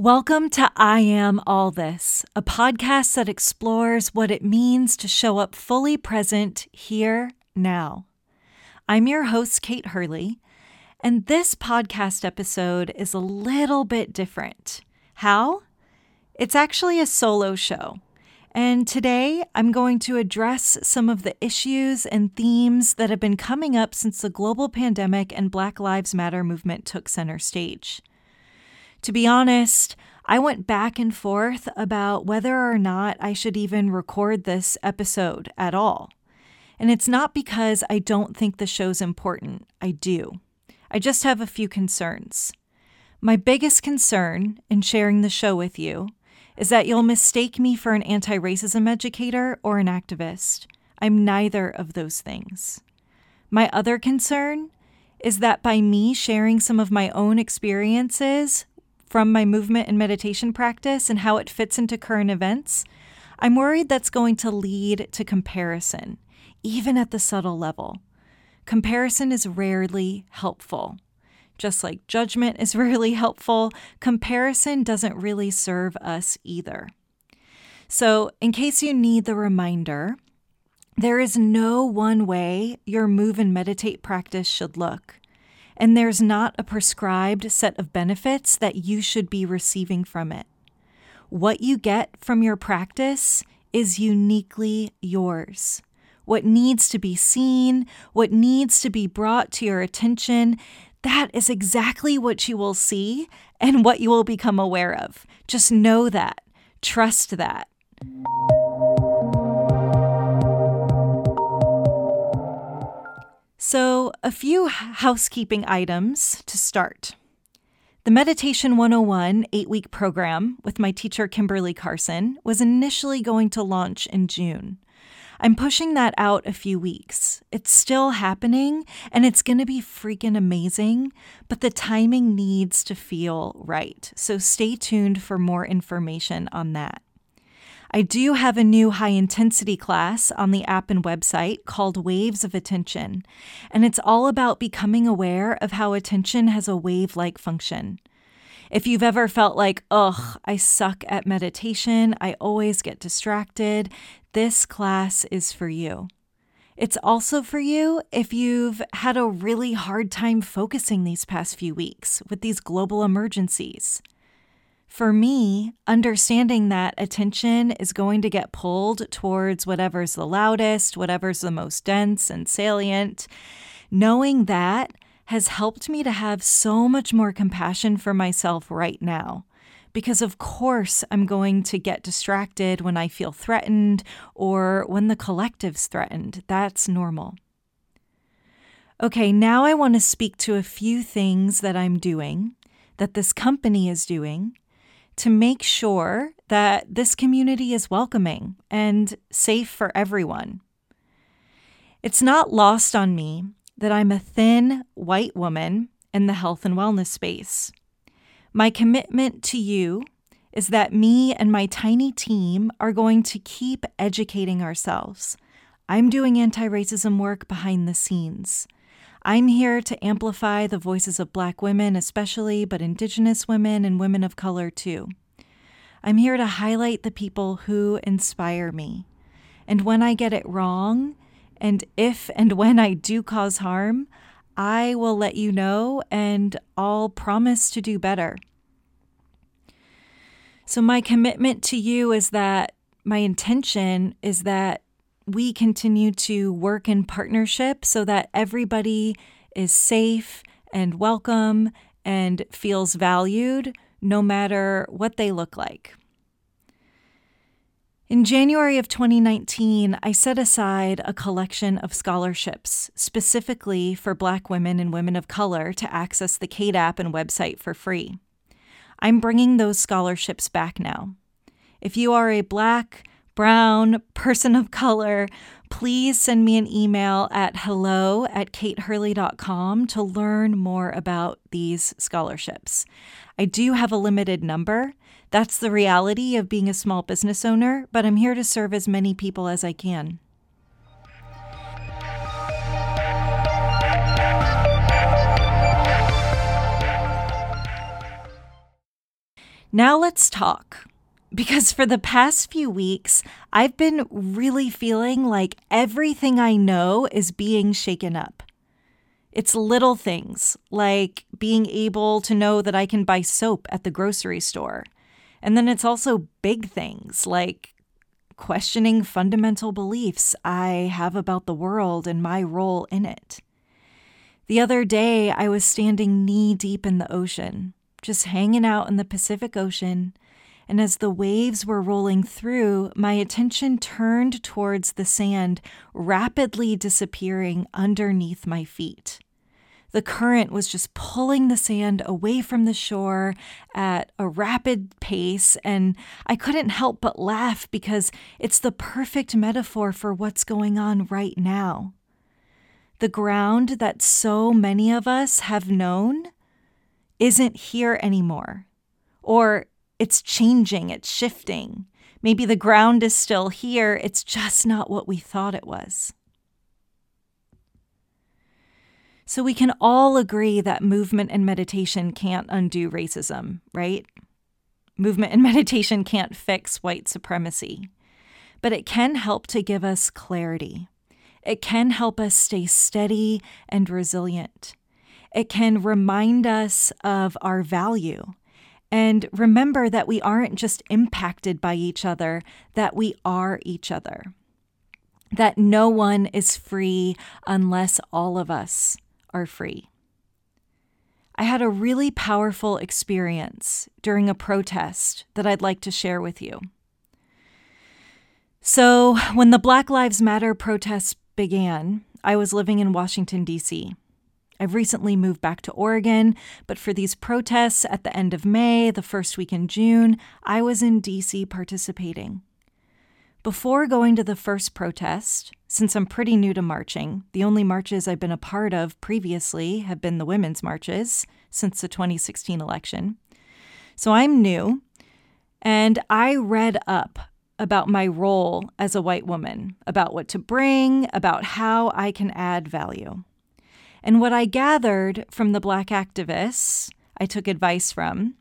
Welcome to I Am All This, a podcast that explores what it means to show up fully present here, now. I'm your host, Kate Hurley, and this podcast episode is a little bit different. How? It's actually a solo show. And today I'm going to address some of the issues and themes that have been coming up since the global pandemic and Black Lives Matter movement took center stage. To be honest, I went back and forth about whether or not I should even record this episode at all. And it's not because I don't think the show's important, I do. I just have a few concerns. My biggest concern in sharing the show with you is that you'll mistake me for an anti racism educator or an activist. I'm neither of those things. My other concern is that by me sharing some of my own experiences from my movement and meditation practice and how it fits into current events, I'm worried that's going to lead to comparison, even at the subtle level. Comparison is rarely helpful. Just like judgment is rarely helpful, comparison doesn't really serve us either. So, in case you need the reminder, there is no one way your move and meditate practice should look and there's not a prescribed set of benefits that you should be receiving from it. What you get from your practice is uniquely yours. What needs to be seen, what needs to be brought to your attention, that is exactly what you will see and what you will become aware of. Just know that. Trust that. So, a few housekeeping items to start. The Meditation 101 eight week program with my teacher Kimberly Carson was initially going to launch in June. I'm pushing that out a few weeks. It's still happening and it's going to be freaking amazing, but the timing needs to feel right. So stay tuned for more information on that. I do have a new high intensity class on the app and website called Waves of Attention, and it's all about becoming aware of how attention has a wave like function. If you've ever felt like, ugh, I suck at meditation, I always get distracted, this class is for you. It's also for you if you've had a really hard time focusing these past few weeks with these global emergencies. For me, understanding that attention is going to get pulled towards whatever's the loudest, whatever's the most dense and salient, knowing that has helped me to have so much more compassion for myself right now. Because, of course, I'm going to get distracted when I feel threatened or when the collective's threatened. That's normal. Okay, now I want to speak to a few things that I'm doing, that this company is doing, to make sure that this community is welcoming and safe for everyone. It's not lost on me that I'm a thin white woman in the health and wellness space. My commitment to you is that me and my tiny team are going to keep educating ourselves. I'm doing anti racism work behind the scenes. I'm here to amplify the voices of Black women, especially, but Indigenous women and women of color too. I'm here to highlight the people who inspire me. And when I get it wrong, and if and when I do cause harm, I will let you know and I'll promise to do better. So, my commitment to you is that my intention is that we continue to work in partnership so that everybody is safe and welcome and feels valued no matter what they look like. In January of 2019, I set aside a collection of scholarships specifically for Black women and women of color to access the app and website for free. I'm bringing those scholarships back now. If you are a Black, brown person of color, please send me an email at hello at katehurley.com to learn more about these scholarships. I do have a limited number. That's the reality of being a small business owner, but I'm here to serve as many people as I can. Now let's talk. Because for the past few weeks, I've been really feeling like everything I know is being shaken up. It's little things like being able to know that I can buy soap at the grocery store. And then it's also big things like questioning fundamental beliefs I have about the world and my role in it. The other day, I was standing knee deep in the ocean, just hanging out in the Pacific Ocean. And as the waves were rolling through, my attention turned towards the sand rapidly disappearing underneath my feet. The current was just pulling the sand away from the shore at a rapid pace, and I couldn't help but laugh because it's the perfect metaphor for what's going on right now. The ground that so many of us have known isn't here anymore, or it's changing, it's shifting. Maybe the ground is still here, it's just not what we thought it was. So we can all agree that movement and meditation can't undo racism, right? Movement and meditation can't fix white supremacy, but it can help to give us clarity. It can help us stay steady and resilient. It can remind us of our value and remember that we aren't just impacted by each other, that we are each other. That no one is free unless all of us are free. I had a really powerful experience during a protest that I'd like to share with you. So, when the Black Lives Matter protests began, I was living in Washington, D.C. I've recently moved back to Oregon, but for these protests at the end of May, the first week in June, I was in D.C. participating. Before going to the first protest, since I'm pretty new to marching, the only marches I've been a part of previously have been the women's marches since the 2016 election. So I'm new, and I read up about my role as a white woman, about what to bring, about how I can add value. And what I gathered from the black activists I took advice from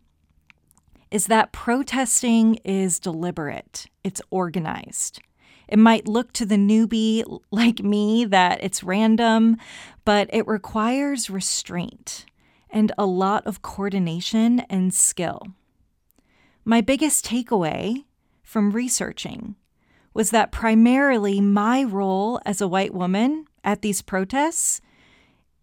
is that protesting is deliberate, it's organized. It might look to the newbie like me that it's random, but it requires restraint and a lot of coordination and skill. My biggest takeaway from researching was that primarily my role as a white woman at these protests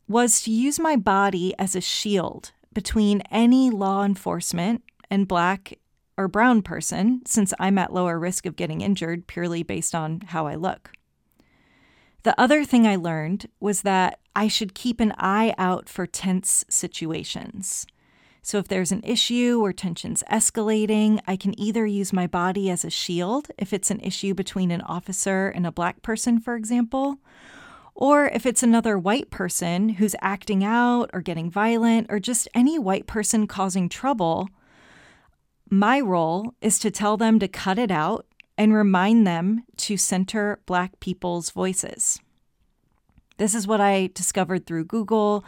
was to use my body as a shield between any law enforcement and black or brown person, since I'm at lower risk of getting injured purely based on how I look. The other thing I learned was that I should keep an eye out for tense situations. So, if there's an issue or tension's escalating, I can either use my body as a shield if it's an issue between an officer and a black person, for example, or if it's another white person who's acting out or getting violent, or just any white person causing trouble, my role is to tell them to cut it out and remind them to center Black people's voices. This is what I discovered through Google.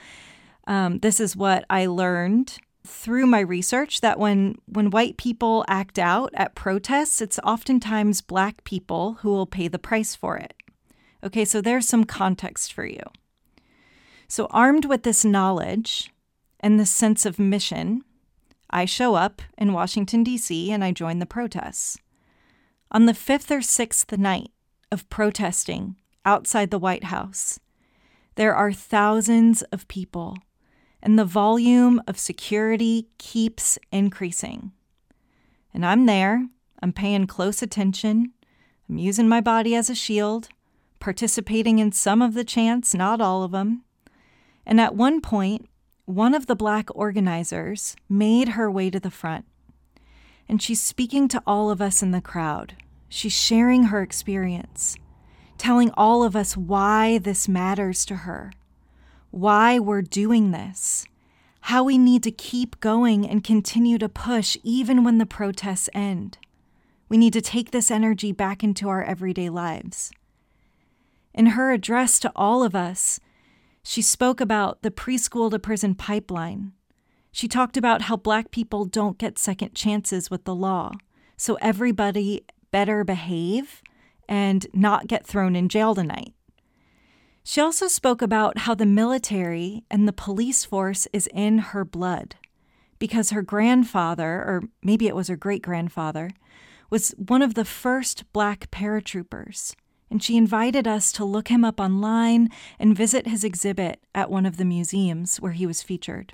Um, this is what I learned through my research that when when white people act out at protests, it's oftentimes black people who will pay the price for it. Okay, so there's some context for you. So armed with this knowledge and this sense of mission, I show up in Washington, D.C., and I join the protests. On the fifth or sixth night of protesting outside the White House, there are thousands of people, and the volume of security keeps increasing. And I'm there, I'm paying close attention, I'm using my body as a shield, participating in some of the chants, not all of them. And at one point, one of the black organizers made her way to the front, and she's speaking to all of us in the crowd. She's sharing her experience, telling all of us why this matters to her, why we're doing this, how we need to keep going and continue to push even when the protests end. We need to take this energy back into our everyday lives. In her address to all of us, she spoke about the preschool to prison pipeline. She talked about how Black people don't get second chances with the law, so everybody better behave and not get thrown in jail tonight. She also spoke about how the military and the police force is in her blood because her grandfather, or maybe it was her great grandfather, was one of the first black paratroopers. And she invited us to look him up online and visit his exhibit at one of the museums where he was featured.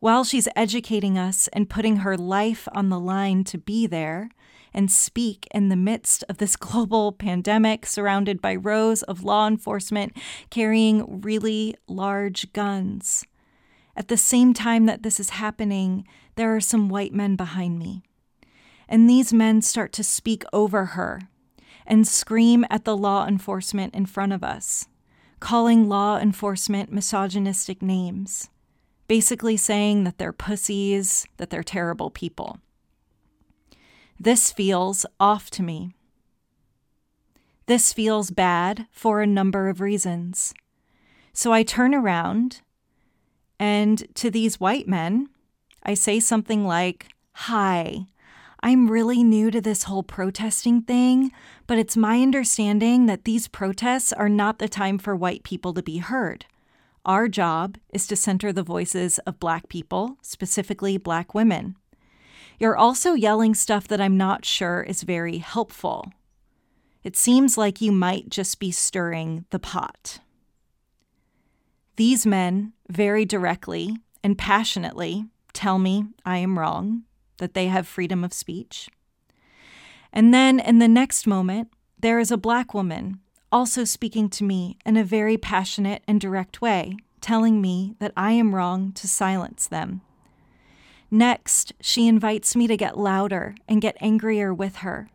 While she's educating us and putting her life on the line to be there, and speak in the midst of this global pandemic, surrounded by rows of law enforcement carrying really large guns. At the same time that this is happening, there are some white men behind me. And these men start to speak over her and scream at the law enforcement in front of us, calling law enforcement misogynistic names, basically saying that they're pussies, that they're terrible people. This feels off to me. This feels bad for a number of reasons. So I turn around and to these white men, I say something like, Hi, I'm really new to this whole protesting thing, but it's my understanding that these protests are not the time for white people to be heard. Our job is to center the voices of Black people, specifically Black women. You're also yelling stuff that I'm not sure is very helpful. It seems like you might just be stirring the pot. These men very directly and passionately tell me I am wrong, that they have freedom of speech. And then in the next moment, there is a black woman also speaking to me in a very passionate and direct way, telling me that I am wrong to silence them. Next, she invites me to get louder and get angrier with her.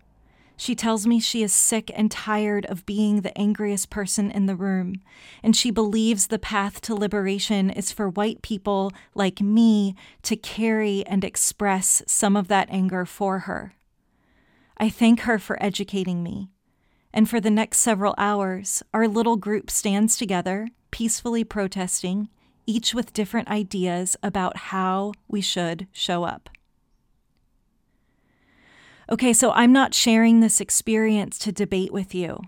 She tells me she is sick and tired of being the angriest person in the room, and she believes the path to liberation is for white people like me to carry and express some of that anger for her. I thank her for educating me, and for the next several hours, our little group stands together, peacefully protesting each with different ideas about how we should show up. Okay, so I'm not sharing this experience to debate with you.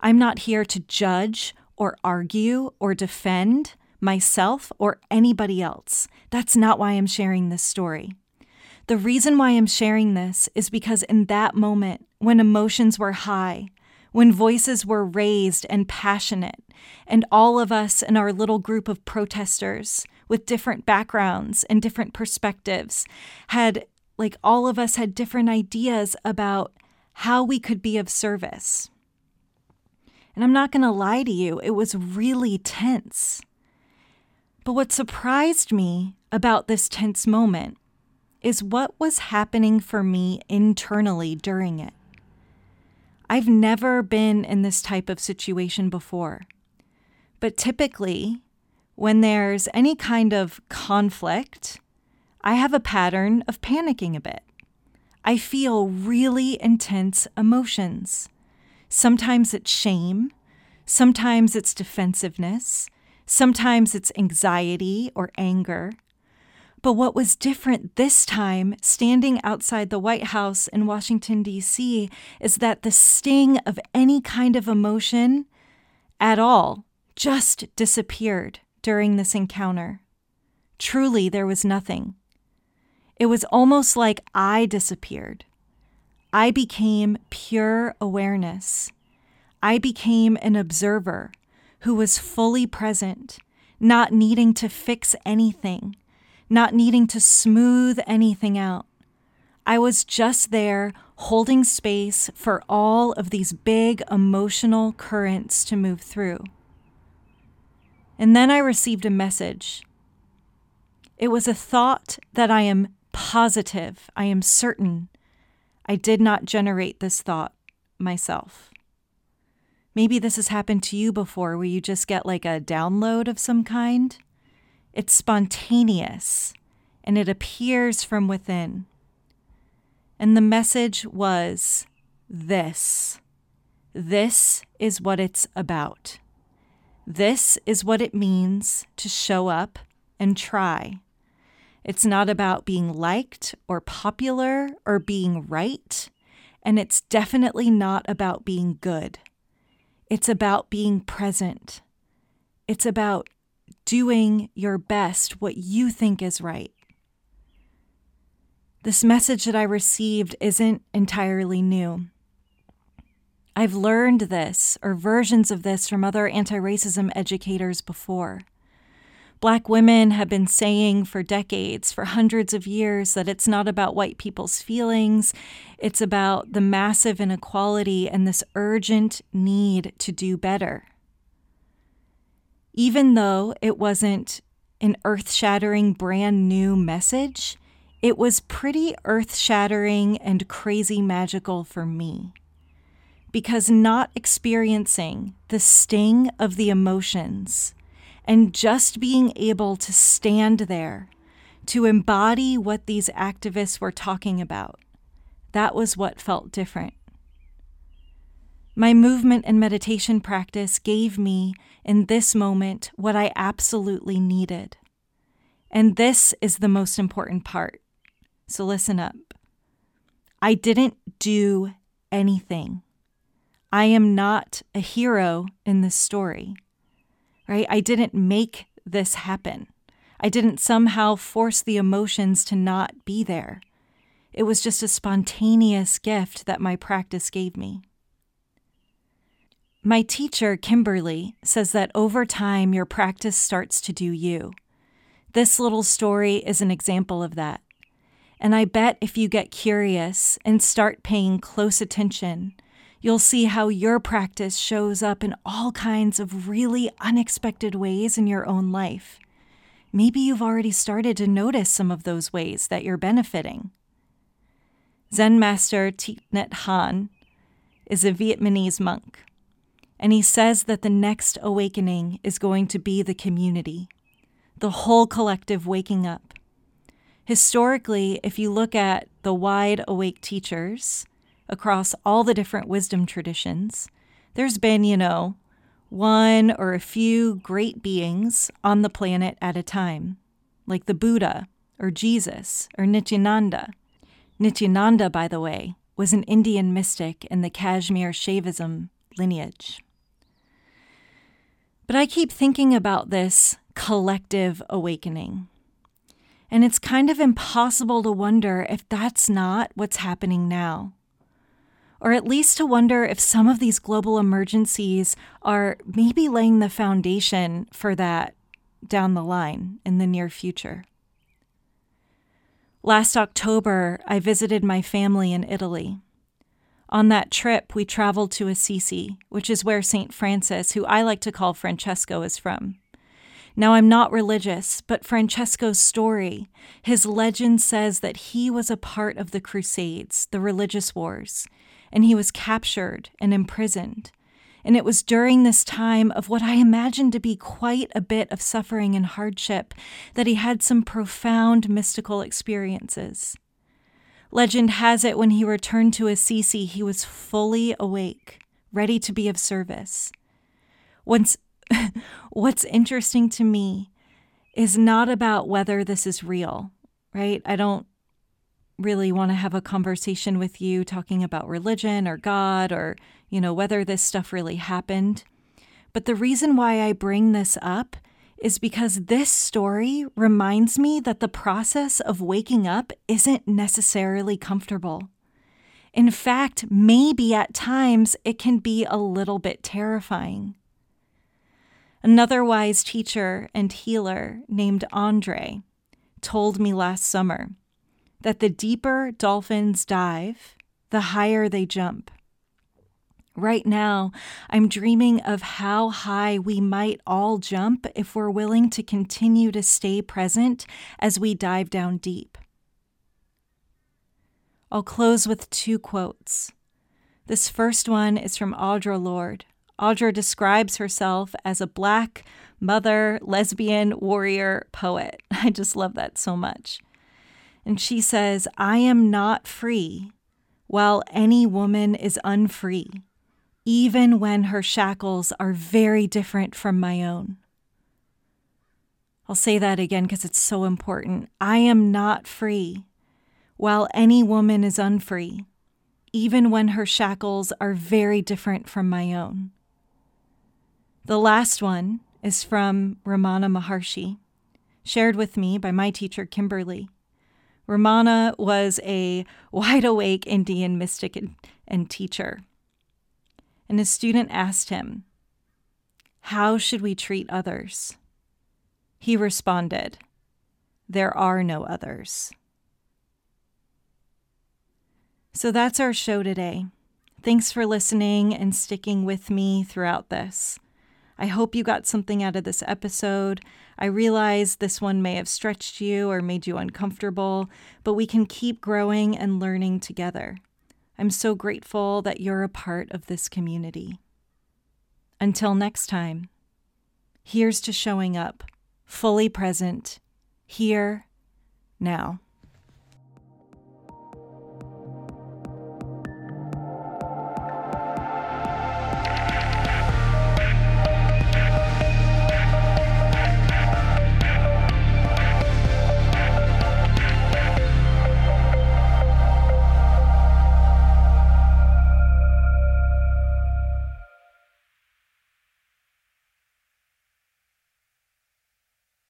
I'm not here to judge or argue or defend myself or anybody else. That's not why I'm sharing this story. The reason why I'm sharing this is because in that moment, when emotions were high, when voices were raised and passionate, and all of us in our little group of protesters with different backgrounds and different perspectives had, like, all of us had different ideas about how we could be of service. And I'm not going to lie to you, it was really tense. But what surprised me about this tense moment is what was happening for me internally during it. I've never been in this type of situation before. But typically, when there's any kind of conflict, I have a pattern of panicking a bit. I feel really intense emotions. Sometimes it's shame, sometimes it's defensiveness, sometimes it's anxiety or anger. But what was different this time, standing outside the White House in Washington, D.C., is that the sting of any kind of emotion at all just disappeared during this encounter. Truly, there was nothing. It was almost like I disappeared. I became pure awareness. I became an observer who was fully present, not needing to fix anything, not needing to smooth anything out. I was just there holding space for all of these big emotional currents to move through. And then I received a message. It was a thought that I am positive, I am certain I did not generate this thought myself. Maybe this has happened to you before where you just get like a download of some kind. It's spontaneous and it appears from within. And the message was this. This is what it's about. This is what it means to show up and try. It's not about being liked or popular or being right. And it's definitely not about being good. It's about being present. It's about doing your best, what you think is right. This message that I received isn't entirely new. I've learned this or versions of this from other anti racism educators before. Black women have been saying for decades, for hundreds of years, that it's not about white people's feelings. It's about the massive inequality and this urgent need to do better. Even though it wasn't an earth shattering, brand new message, it was pretty earth shattering and crazy magical for me because not experiencing the sting of the emotions and just being able to stand there to embody what these activists were talking about, that was what felt different. My movement and meditation practice gave me, in this moment, what I absolutely needed. And this is the most important part. So listen up. I didn't do anything. I am not a hero in this story, right? I didn't make this happen. I didn't somehow force the emotions to not be there. It was just a spontaneous gift that my practice gave me. My teacher, Kimberly, says that over time your practice starts to do you. This little story is an example of that. And I bet if you get curious and start paying close attention, You'll see how your practice shows up in all kinds of really unexpected ways in your own life. Maybe you've already started to notice some of those ways that you're benefiting. Zen master Thich Nhat Hanh is a Vietnamese monk, and he says that the next awakening is going to be the community, the whole collective waking up. Historically, if you look at the wide awake teachers, across all the different wisdom traditions, there's been, you know, one or a few great beings on the planet at a time, like the Buddha or Jesus or Nityananda. Nityananda, by the way, was an Indian mystic in the Kashmir Shaivism lineage. But I keep thinking about this collective awakening. And it's kind of impossible to wonder if that's not what's happening now or at least to wonder if some of these global emergencies are maybe laying the foundation for that down the line in the near future. Last October, I visited my family in Italy. On that trip, we traveled to Assisi, which is where St. Francis, who I like to call Francesco, is from. Now, I'm not religious, but Francesco's story, his legend says that he was a part of the Crusades, the religious wars, and he was captured and imprisoned. And it was during this time of what I imagine to be quite a bit of suffering and hardship that he had some profound mystical experiences. Legend has it when he returned to Assisi, he was fully awake, ready to be of service. Once, what's interesting to me is not about whether this is real, right? I don't really want to have a conversation with you talking about religion or God or, you know, whether this stuff really happened. But the reason why I bring this up is because this story reminds me that the process of waking up isn't necessarily comfortable. In fact, maybe at times it can be a little bit terrifying. Another wise teacher and healer named Andre told me last summer that the deeper dolphins dive, the higher they jump. Right now, I'm dreaming of how high we might all jump if we're willing to continue to stay present as we dive down deep. I'll close with two quotes. This first one is from Audre Lorde. Audre describes herself as a black mother, lesbian, warrior, poet. I just love that so much. And she says, I am not free while any woman is unfree, even when her shackles are very different from my own. I'll say that again because it's so important. I am not free, while any woman is unfree, even when her shackles are very different from my own. The last one is from Ramana Maharshi, shared with me by my teacher, Kimberly. Ramana was a wide awake Indian mystic and, and teacher. And a student asked him, How should we treat others? He responded, There are no others. So that's our show today. Thanks for listening and sticking with me throughout this. I hope you got something out of this episode. I realize this one may have stretched you or made you uncomfortable, but we can keep growing and learning together. I'm so grateful that you're a part of this community. Until next time, here's to showing up fully present, here, now.